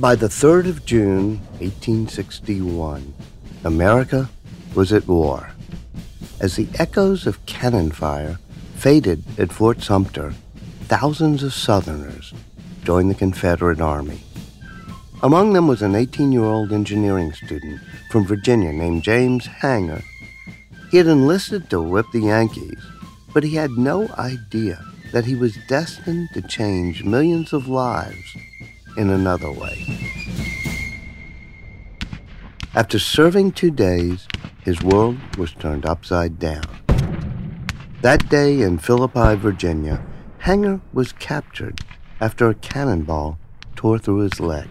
By the 3rd of June, 1861, America was at war. As the echoes of cannon fire faded at Fort Sumter, thousands of Southerners joined the Confederate Army. Among them was an 18 year old engineering student from Virginia named James Hanger. He had enlisted to whip the Yankees, but he had no idea that he was destined to change millions of lives in another way. After serving two days, his world was turned upside down. That day in Philippi, Virginia, Hanger was captured after a cannonball tore through his leg.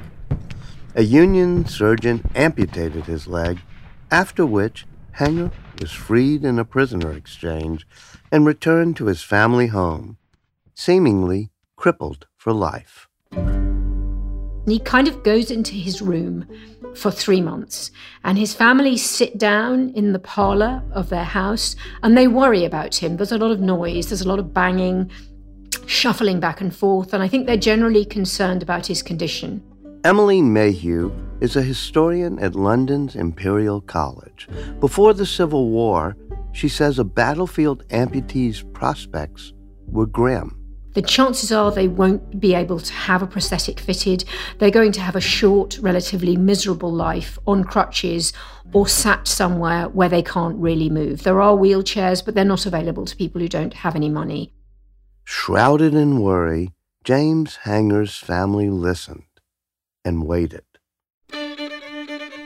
A Union surgeon amputated his leg, after which Hanger was freed in a prisoner exchange and returned to his family home, seemingly crippled for life. He kind of goes into his room for three months, and his family sit down in the parlor of their house and they worry about him. There's a lot of noise, there's a lot of banging, shuffling back and forth, and I think they're generally concerned about his condition. Emily Mayhew is a historian at London's Imperial College. Before the Civil War, she says a battlefield amputee's prospects were grim. The chances are they won't be able to have a prosthetic fitted. They're going to have a short, relatively miserable life on crutches or sat somewhere where they can't really move. There are wheelchairs, but they're not available to people who don't have any money. Shrouded in worry, James Hanger's family listened and waited.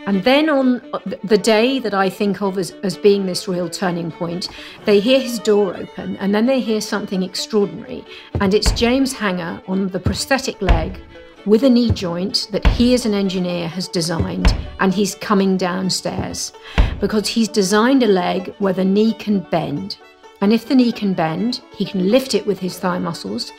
And then on the day that I think of as, as being this real turning point, they hear his door open and then they hear something extraordinary. And it's James Hanger on the prosthetic leg with a knee joint that he, as an engineer, has designed. And he's coming downstairs because he's designed a leg where the knee can bend. And if the knee can bend, he can lift it with his thigh muscles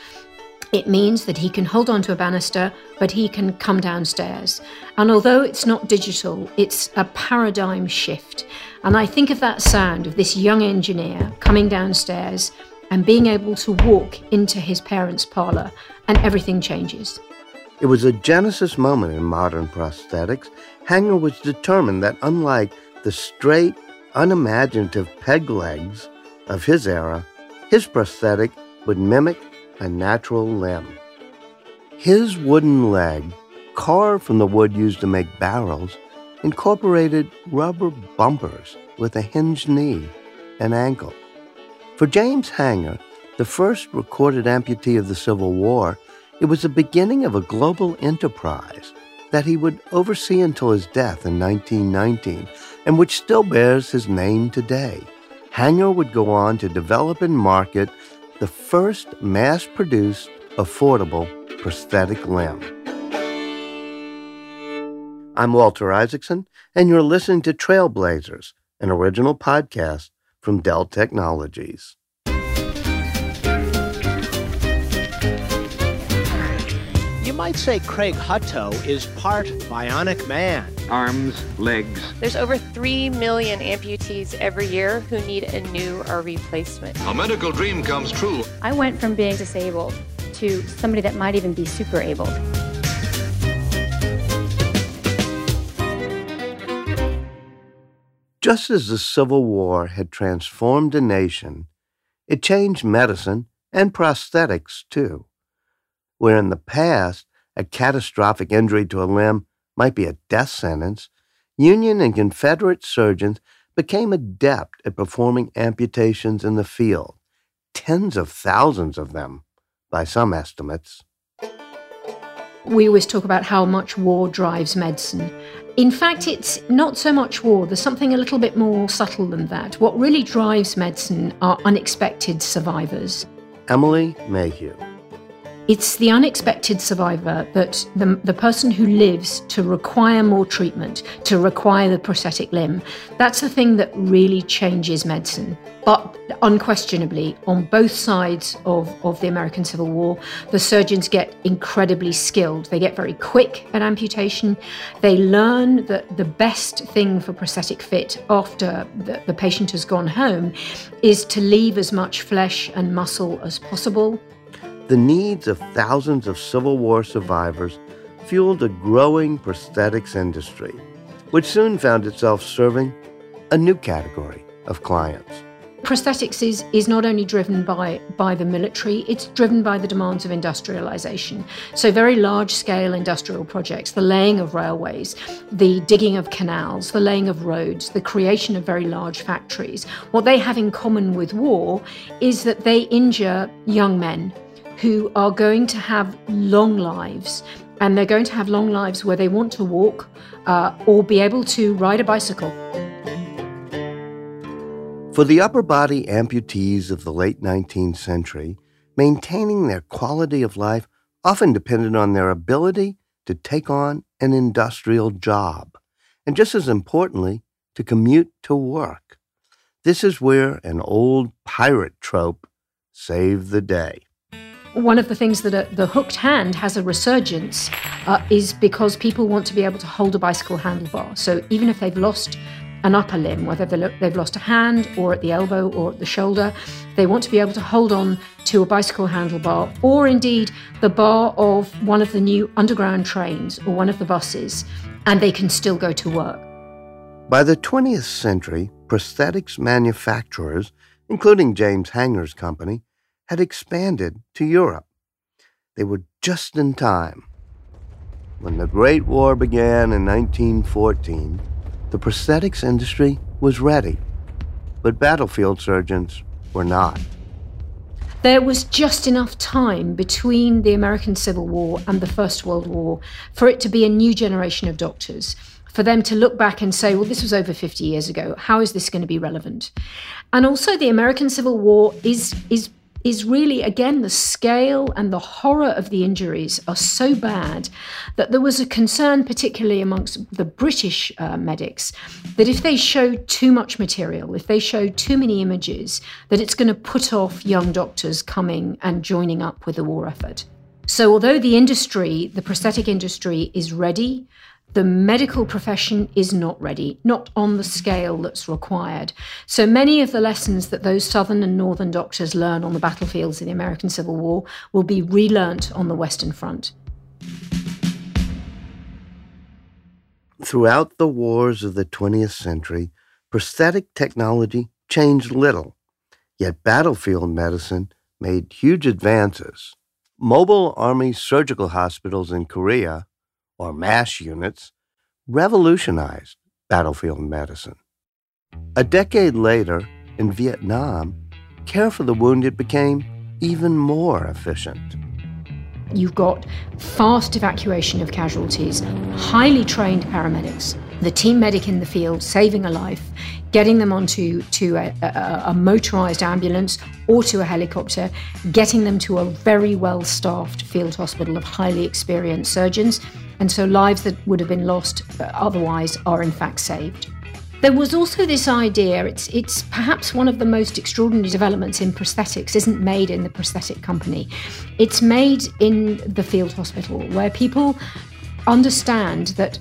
it means that he can hold on to a banister, but he can come downstairs. And although it's not digital, it's a paradigm shift. And I think of that sound of this young engineer coming downstairs and being able to walk into his parents' parlour, and everything changes. It was a genesis moment in modern prosthetics. Hanger was determined that, unlike the straight, unimaginative peg legs of his era, his prosthetic would mimic a natural limb. His wooden leg, carved from the wood used to make barrels, incorporated rubber bumpers with a hinged knee and ankle. For James Hanger, the first recorded amputee of the Civil War, it was the beginning of a global enterprise that he would oversee until his death in 1919 and which still bears his name today. Hanger would go on to develop and market the first mass produced affordable prosthetic limb. I'm Walter Isaacson, and you're listening to Trailblazers, an original podcast from Dell Technologies. You might say Craig Hutto is part bionic man. Arms, legs. There's over 3 million amputees every year who need a new or replacement. A medical dream comes true. I went from being disabled to somebody that might even be super able. Just as the Civil War had transformed a nation, it changed medicine and prosthetics too. Where in the past, a catastrophic injury to a limb might be a death sentence, Union and Confederate surgeons became adept at performing amputations in the field, tens of thousands of them, by some estimates. We always talk about how much war drives medicine. In fact, it's not so much war, there's something a little bit more subtle than that. What really drives medicine are unexpected survivors. Emily Mayhew. It's the unexpected survivor that the, the person who lives to require more treatment, to require the prosthetic limb, that's the thing that really changes medicine. But unquestionably, on both sides of, of the American Civil War, the surgeons get incredibly skilled. They get very quick at amputation. They learn that the best thing for prosthetic fit after the, the patient has gone home is to leave as much flesh and muscle as possible the needs of thousands of Civil War survivors fueled a growing prosthetics industry, which soon found itself serving a new category of clients. Prosthetics is, is not only driven by, by the military, it's driven by the demands of industrialization. So, very large scale industrial projects, the laying of railways, the digging of canals, the laying of roads, the creation of very large factories. What they have in common with war is that they injure young men who are going to have long lives. And they're going to have long lives where they want to walk uh, or be able to ride a bicycle. For the upper body amputees of the late 19th century, maintaining their quality of life often depended on their ability to take on an industrial job, and just as importantly, to commute to work. This is where an old pirate trope saved the day. One of the things that a, the hooked hand has a resurgence uh, is because people want to be able to hold a bicycle handlebar. So even if they've lost an upper limb, whether they've lost a hand or at the elbow or at the shoulder. They want to be able to hold on to a bicycle handlebar or indeed the bar of one of the new underground trains or one of the buses, and they can still go to work. By the 20th century, prosthetics manufacturers, including James Hanger's company, had expanded to Europe. They were just in time. When the Great War began in 1914, the prosthetics industry was ready, but battlefield surgeons were not. There was just enough time between the American Civil War and the First World War for it to be a new generation of doctors for them to look back and say, well, this was over 50 years ago. How is this going to be relevant? And also, the American Civil War is, is is really, again, the scale and the horror of the injuries are so bad that there was a concern, particularly amongst the British uh, medics, that if they showed too much material, if they showed too many images, that it's going to put off young doctors coming and joining up with the war effort. So, although the industry, the prosthetic industry, is ready, the medical profession is not ready, not on the scale that's required. So many of the lessons that those Southern and Northern doctors learn on the battlefields in the American Civil War will be relearnt on the Western Front. Throughout the wars of the 20th century, prosthetic technology changed little, yet battlefield medicine made huge advances. Mobile Army surgical hospitals in Korea or MASH units, revolutionized battlefield medicine. A decade later, in Vietnam, care for the wounded became even more efficient. You've got fast evacuation of casualties, highly trained paramedics, the team medic in the field saving a life, getting them onto to a, a, a motorized ambulance or to a helicopter, getting them to a very well staffed field hospital of highly experienced surgeons. And so lives that would have been lost otherwise are in fact saved. There was also this idea, it's, it's perhaps one of the most extraordinary developments in prosthetics, isn't made in the prosthetic company. It's made in the field hospital where people understand that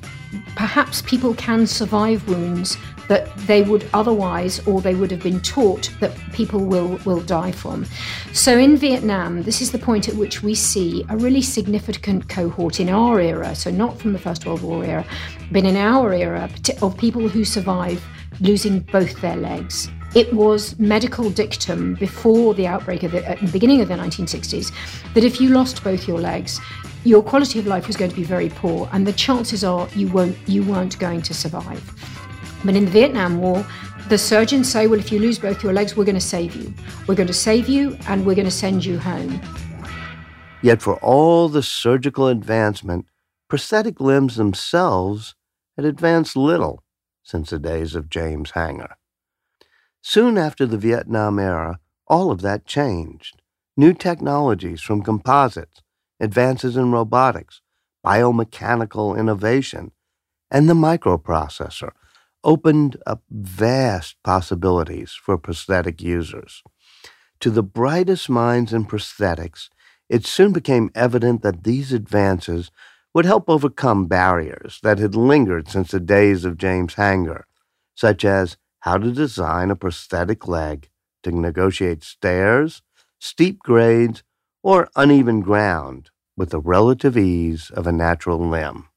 perhaps people can survive wounds that they would otherwise or they would have been taught that people will will die from. So in Vietnam, this is the point at which we see a really significant cohort in our era, so not from the First World War era, but in our era of people who survive losing both their legs. It was medical dictum before the outbreak of the, at the beginning of the 1960s that if you lost both your legs, your quality of life was going to be very poor, and the chances are you won't you weren't going to survive. But in the Vietnam War, the surgeons say, well, if you lose both your legs, we're going to save you. We're going to save you, and we're going to send you home. Yet, for all the surgical advancement, prosthetic limbs themselves had advanced little since the days of James Hanger. Soon after the Vietnam era, all of that changed. New technologies from composites advances in robotics, biomechanical innovation, and the microprocessor opened up vast possibilities for prosthetic users. To the brightest minds in prosthetics, it soon became evident that these advances would help overcome barriers that had lingered since the days of James Hanger, such as how to design a prosthetic leg to negotiate stairs, steep grades, or uneven ground with the relative ease of a natural limb.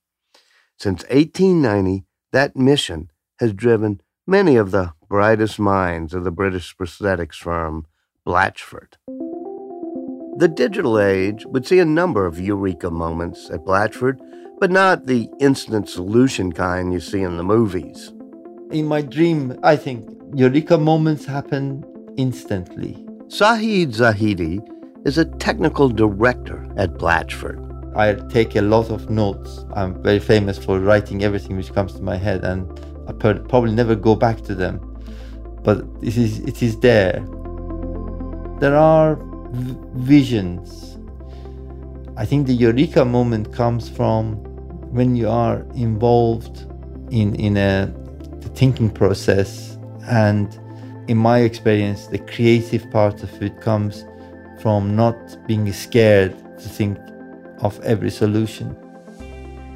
Since 1890, that mission has driven many of the brightest minds of the British prosthetics firm Blatchford. The digital age would see a number of eureka moments at Blatchford, but not the instant solution kind you see in the movies. In my dream, I think eureka moments happen instantly. Saeed Zahidi is a technical director at Blatchford. I take a lot of notes. I'm very famous for writing everything which comes to my head, and I probably never go back to them. But it is, it is there. There are visions. I think the eureka moment comes from when you are involved in, in a the thinking process. And in my experience, the creative part of it comes from not being scared to think of every solution.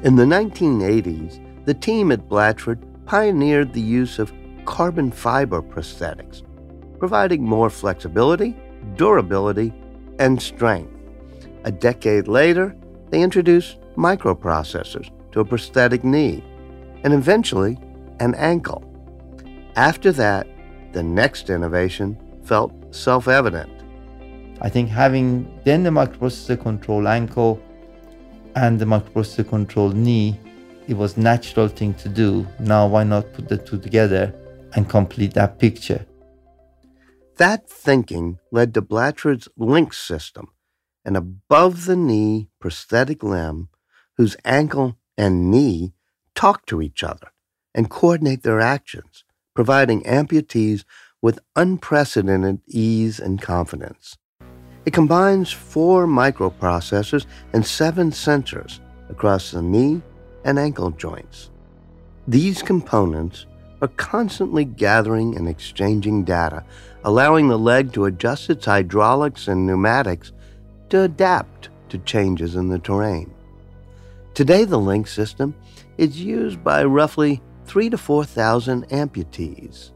In the 1980s, the team at Blatchford pioneered the use of carbon fiber prosthetics, providing more flexibility, durability, and strength. A decade later, they introduced microprocessors to a prosthetic knee and eventually an ankle. After that, the next innovation felt self evident. I think having then the microprocessor control ankle and the microprocessor control knee, it was natural thing to do. Now why not put the two together and complete that picture? That thinking led to Blatchford's LINX system, an above the knee prosthetic limb whose ankle and knee talk to each other and coordinate their actions, providing amputees with unprecedented ease and confidence. It combines four microprocessors and seven sensors across the knee and ankle joints. These components are constantly gathering and exchanging data, allowing the leg to adjust its hydraulics and pneumatics to adapt to changes in the terrain. Today, the Linx system is used by roughly three to 4,000 amputees.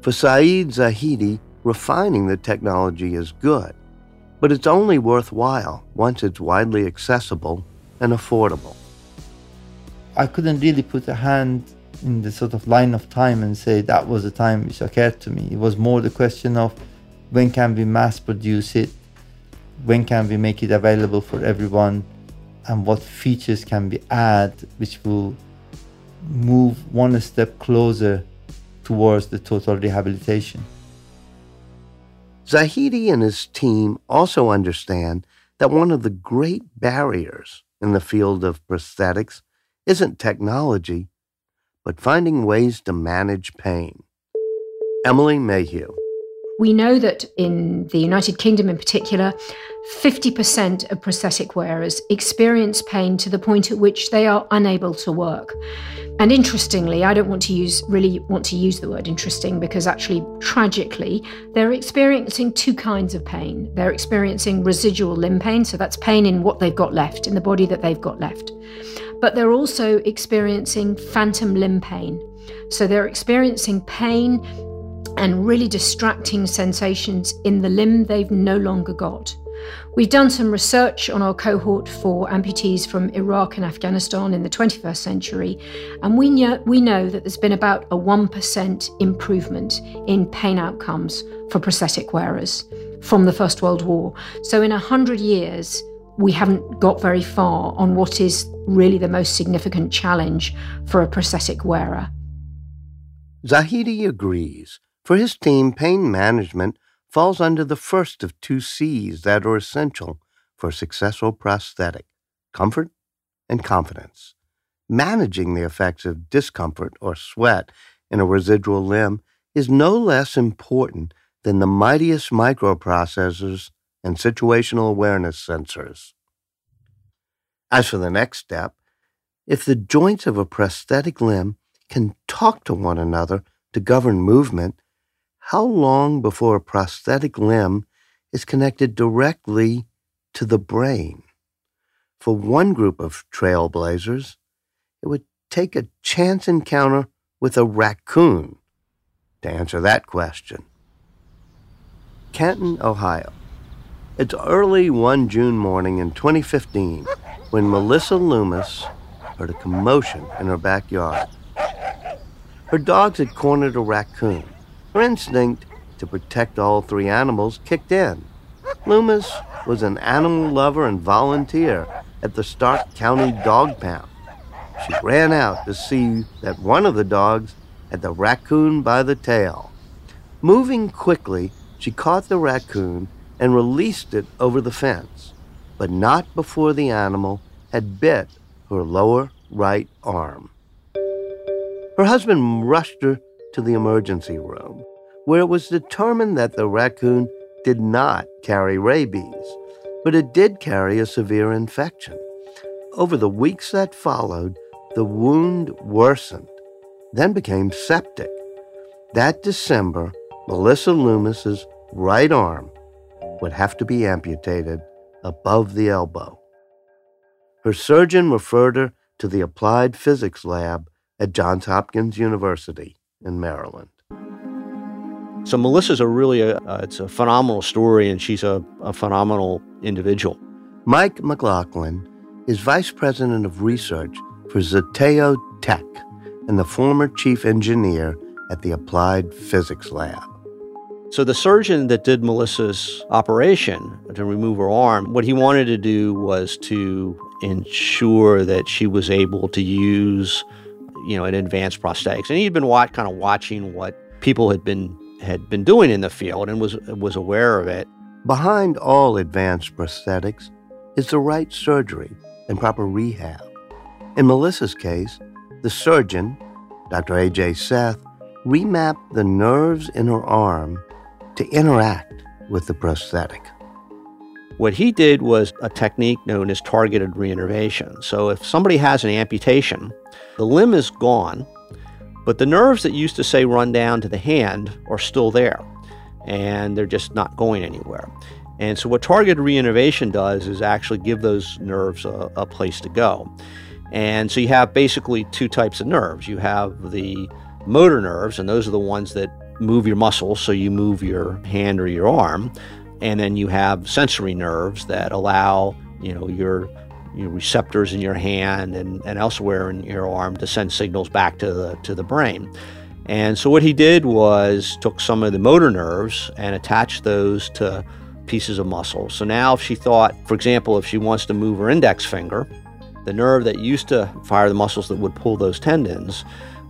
For Saeed Zahidi, refining the technology is good, but it's only worthwhile once it's widely accessible and affordable. I couldn't really put a hand in the sort of line of time and say that was the time which occurred to me. It was more the question of when can we mass produce it, when can we make it available for everyone, and what features can we add which will move one step closer towards the total rehabilitation. Zahidi and his team also understand that one of the great barriers in the field of prosthetics isn't technology, but finding ways to manage pain. Emily Mayhew. We know that in the United Kingdom in particular, 50% of prosthetic wearers experience pain to the point at which they are unable to work. And interestingly, I don't want to use really want to use the word interesting because actually tragically, they're experiencing two kinds of pain. They're experiencing residual limb pain, so that's pain in what they've got left, in the body that they've got left but they're also experiencing phantom limb pain. So they're experiencing pain and really distracting sensations in the limb they've no longer got. We've done some research on our cohort for amputees from Iraq and Afghanistan in the 21st century, and we know, we know that there's been about a 1% improvement in pain outcomes for prosthetic wearers from the First World War. So, in 100 years, we haven't got very far on what is really the most significant challenge for a prosthetic wearer. Zahidi agrees. For his team, pain management falls under the first of two C's that are essential for a successful prosthetic comfort and confidence. Managing the effects of discomfort or sweat in a residual limb is no less important than the mightiest microprocessors and situational awareness sensors. As for the next step, if the joints of a prosthetic limb can talk to one another to govern movement, how long before a prosthetic limb is connected directly to the brain? For one group of trailblazers, it would take a chance encounter with a raccoon to answer that question. Canton, Ohio. It's early one June morning in 2015 when Melissa Loomis heard a commotion in her backyard. Her dogs had cornered a raccoon. Her instinct to protect all three animals kicked in. Loomis was an animal lover and volunteer at the Stark County Dog Pound. She ran out to see that one of the dogs had the raccoon by the tail. Moving quickly, she caught the raccoon and released it over the fence, but not before the animal had bit her lower right arm. Her husband rushed her to the emergency room, where it was determined that the raccoon did not carry rabies, but it did carry a severe infection. Over the weeks that followed, the wound worsened, then became septic. That December, Melissa Loomis's right arm would have to be amputated above the elbow. Her surgeon referred her to the Applied Physics Lab at Johns Hopkins University in Maryland. So Melissa's a really a, uh, it's a phenomenal story, and she's a, a phenomenal individual. Mike McLaughlin is vice president of research for Zeteo Tech and the former chief engineer at the Applied Physics Lab. So the surgeon that did Melissa's operation to remove her arm, what he wanted to do was to ensure that she was able to use, you know, an advanced prosthetics. And he'd been watch, kind of watching what people had been had been doing in the field and was was aware of it. Behind all advanced prosthetics is the right surgery and proper rehab. In Melissa's case, the surgeon, Dr. A.J. Seth, remapped the nerves in her arm to interact with the prosthetic. What he did was a technique known as targeted reinnervation. So if somebody has an amputation, the limb is gone, but the nerves that used to say run down to the hand are still there, and they're just not going anywhere. And so what targeted reinnervation does is actually give those nerves a, a place to go. And so you have basically two types of nerves. You have the motor nerves, and those are the ones that move your muscles, so you move your hand or your arm, and then you have sensory nerves that allow you know your your receptors in your hand and, and elsewhere in your arm to send signals back to the to the brain. And so what he did was took some of the motor nerves and attached those to pieces of muscle. So now if she thought, for example, if she wants to move her index finger, the nerve that used to fire the muscles that would pull those tendons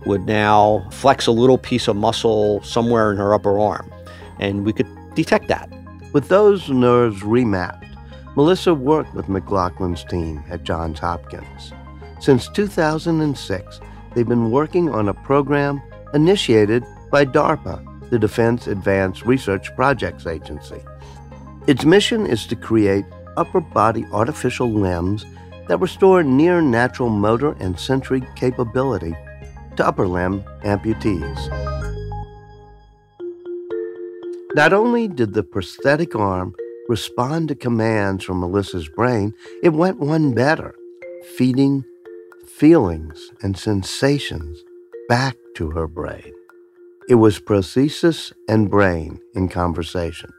would now flex a little piece of muscle somewhere in her upper arm, and we could detect that. With those nerves remapped, Melissa worked with McLaughlin's team at Johns Hopkins. Since 2006, they've been working on a program initiated by DARPA, the Defense Advanced Research Projects Agency. Its mission is to create upper body artificial limbs that restore near natural motor and sensory capability to upper limb amputees. Not only did the prosthetic arm respond to commands from Melissa's brain, it went one better, feeding feelings and sensations back to her brain. It was prosthesis and brain in conversation.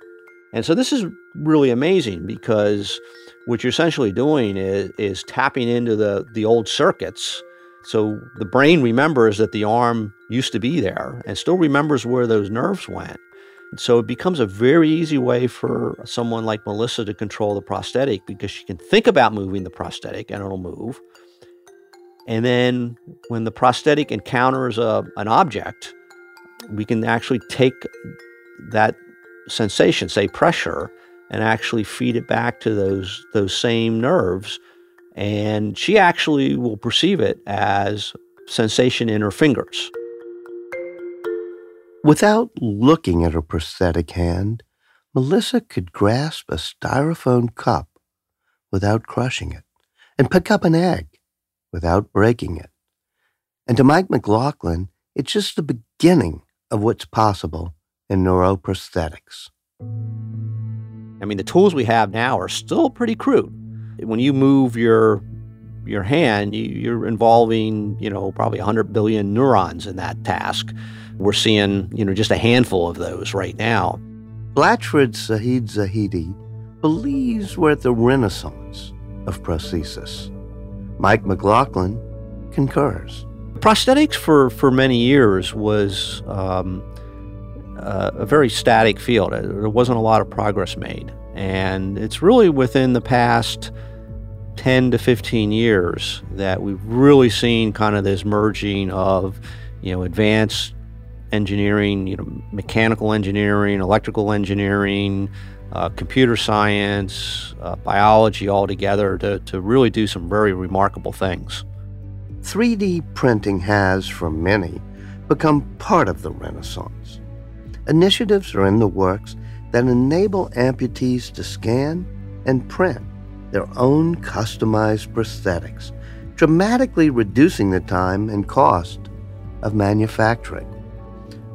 And so this is really amazing because what you're essentially doing is, is tapping into the, the old circuits so the brain remembers that the arm used to be there and still remembers where those nerves went. So it becomes a very easy way for someone like Melissa to control the prosthetic because she can think about moving the prosthetic and it'll move. And then when the prosthetic encounters a, an object, we can actually take that sensation, say pressure, and actually feed it back to those those same nerves and she actually will perceive it as sensation in her fingers. Without looking at her prosthetic hand, Melissa could grasp a styrofoam cup without crushing it and pick up an egg without breaking it. And to Mike McLaughlin, it's just the beginning of what's possible in neuroprosthetics. I mean, the tools we have now are still pretty crude when you move your your hand, you, are involving, you know, probably 100 billion neurons in that task. We're seeing, you know, just a handful of those right now. Blatchford Saeed Zahidi believes we're at the renaissance of prosthesis. Mike McLaughlin concurs. Prosthetics for, for many years was um, uh, a very static field. There wasn't a lot of progress made. And it's really within the past 10 to 15 years that we've really seen kind of this merging of, you know, advanced engineering, you know, mechanical engineering, electrical engineering, uh, computer science, uh, biology all together to, to really do some very remarkable things. 3D printing has, for many, become part of the Renaissance. Initiatives are in the works that enable amputees to scan and print their own customized prosthetics, dramatically reducing the time and cost of manufacturing.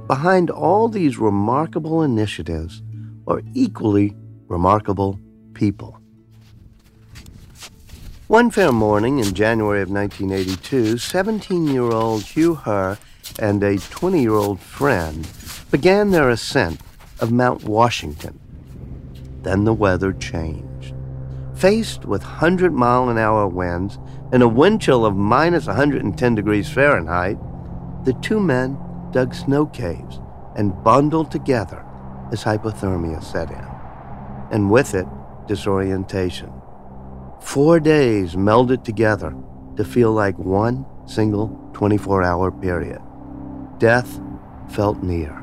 Behind all these remarkable initiatives are equally remarkable people. One fair morning in January of 1982, 17 year old Hugh Herr and a 20 year old friend began their ascent of Mount Washington. Then the weather changed. Faced with 100 mile an hour winds and a wind chill of minus 110 degrees Fahrenheit, the two men dug snow caves and bundled together as hypothermia set in, and with it, disorientation. Four days melded together to feel like one single 24 hour period. Death felt near.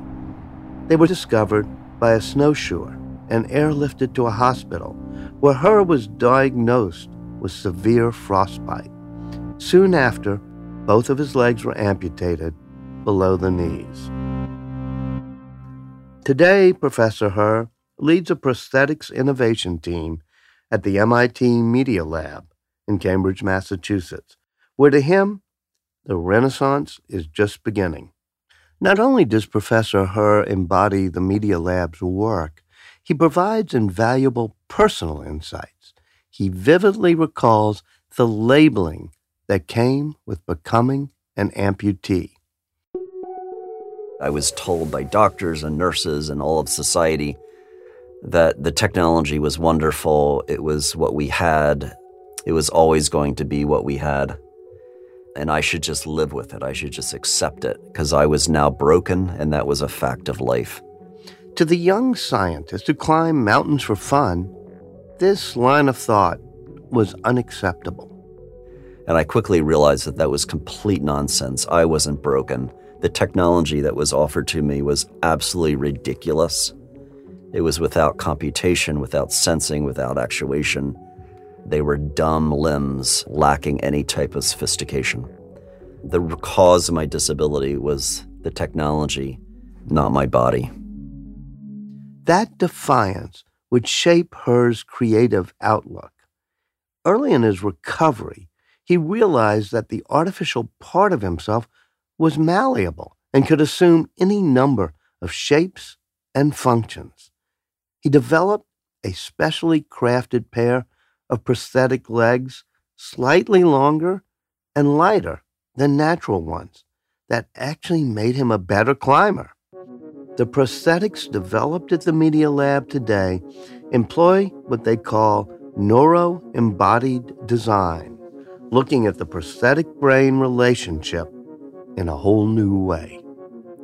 They were discovered by a snowshoer and airlifted to a hospital where Herr was diagnosed with severe frostbite. Soon after, both of his legs were amputated below the knees. Today, Professor Herr leads a prosthetics innovation team at the MIT Media Lab in Cambridge, Massachusetts, where to him, the Renaissance is just beginning. Not only does Professor Herr embody the Media Lab's work, he provides invaluable personal insights. He vividly recalls the labeling that came with becoming an amputee. I was told by doctors and nurses and all of society that the technology was wonderful. It was what we had. It was always going to be what we had and I should just live with it. I should just accept it because I was now broken, and that was a fact of life. To the young scientist who climbed mountains for fun, this line of thought was unacceptable. And I quickly realized that that was complete nonsense. I wasn't broken. The technology that was offered to me was absolutely ridiculous. It was without computation, without sensing, without actuation. They were dumb limbs lacking any type of sophistication. The cause of my disability was the technology, not my body. That defiance would shape Herr's creative outlook. Early in his recovery, he realized that the artificial part of himself was malleable and could assume any number of shapes and functions. He developed a specially crafted pair of prosthetic legs slightly longer and lighter than natural ones that actually made him a better climber. The prosthetics developed at the Media Lab today employ what they call neuro embodied design, looking at the prosthetic brain relationship in a whole new way.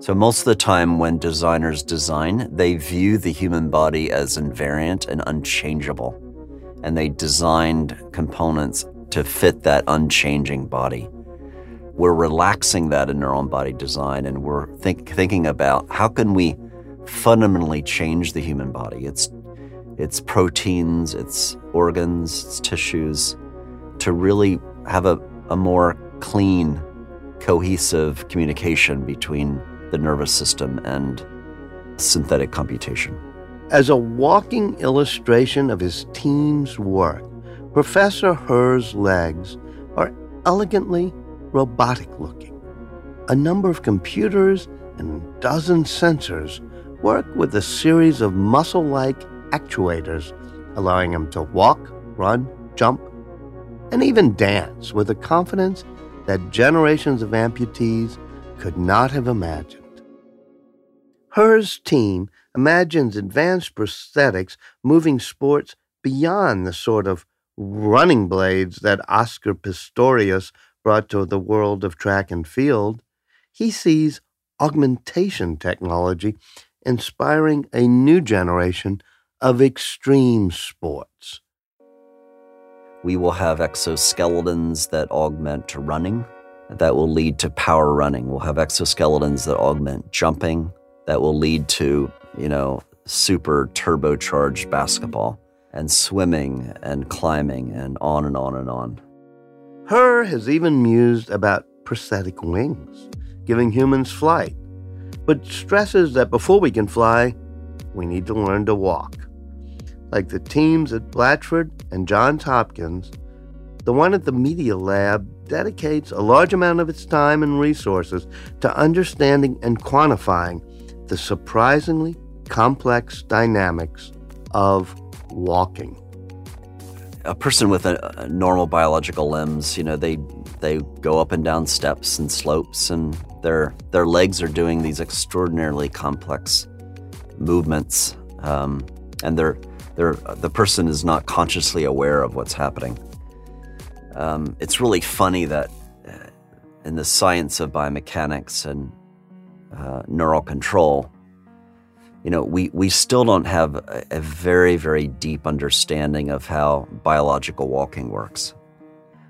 So, most of the time, when designers design, they view the human body as invariant and unchangeable and they designed components to fit that unchanging body. We're relaxing that in our own body design and we're think, thinking about how can we fundamentally change the human body. It's it's proteins, it's organs, it's tissues to really have a, a more clean, cohesive communication between the nervous system and synthetic computation. As a walking illustration of his team's work, Professor Herr's legs are elegantly robotic looking. A number of computers and dozen sensors work with a series of muscle like actuators, allowing him to walk, run, jump, and even dance with a confidence that generations of amputees could not have imagined. Herr's team imagines advanced prosthetics moving sports beyond the sort of running blades that Oscar Pistorius brought to the world of track and field. He sees augmentation technology inspiring a new generation of extreme sports. We will have exoskeletons that augment running, that will lead to power running. We'll have exoskeletons that augment jumping, that will lead to, you know, super turbocharged basketball and swimming and climbing and on and on and on. Herr has even mused about prosthetic wings, giving humans flight, but stresses that before we can fly, we need to learn to walk. Like the teams at Blatchford and Johns Hopkins, the one at the Media Lab dedicates a large amount of its time and resources to understanding and quantifying the surprisingly complex dynamics of walking. A person with a, a normal biological limbs, you know, they they go up and down steps and slopes, and their their legs are doing these extraordinarily complex movements, um, and they're they're the person is not consciously aware of what's happening. Um, it's really funny that uh, in the science of biomechanics and uh, neural control, you know, we, we still don't have a, a very, very deep understanding of how biological walking works,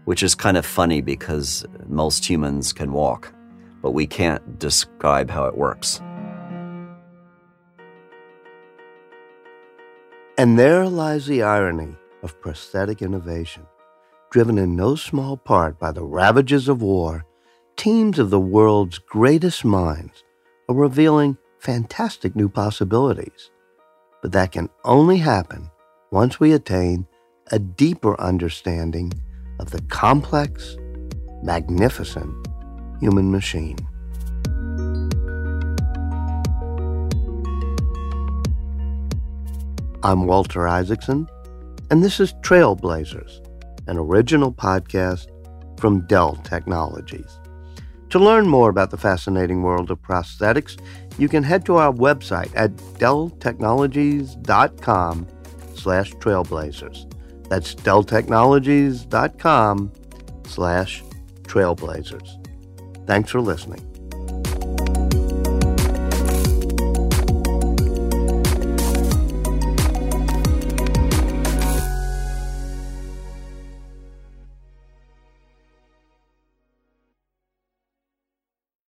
which is kind of funny because most humans can walk, but we can't describe how it works. And there lies the irony of prosthetic innovation. Driven in no small part by the ravages of war, teams of the world's greatest minds are revealing fantastic new possibilities. But that can only happen once we attain a deeper understanding of the complex, magnificent human machine. I'm Walter Isaacson, and this is Trailblazers, an original podcast from Dell Technologies. To learn more about the fascinating world of prosthetics, you can head to our website at delltechnologies.com slash trailblazers. That's delltechnologies.com slash trailblazers. Thanks for listening.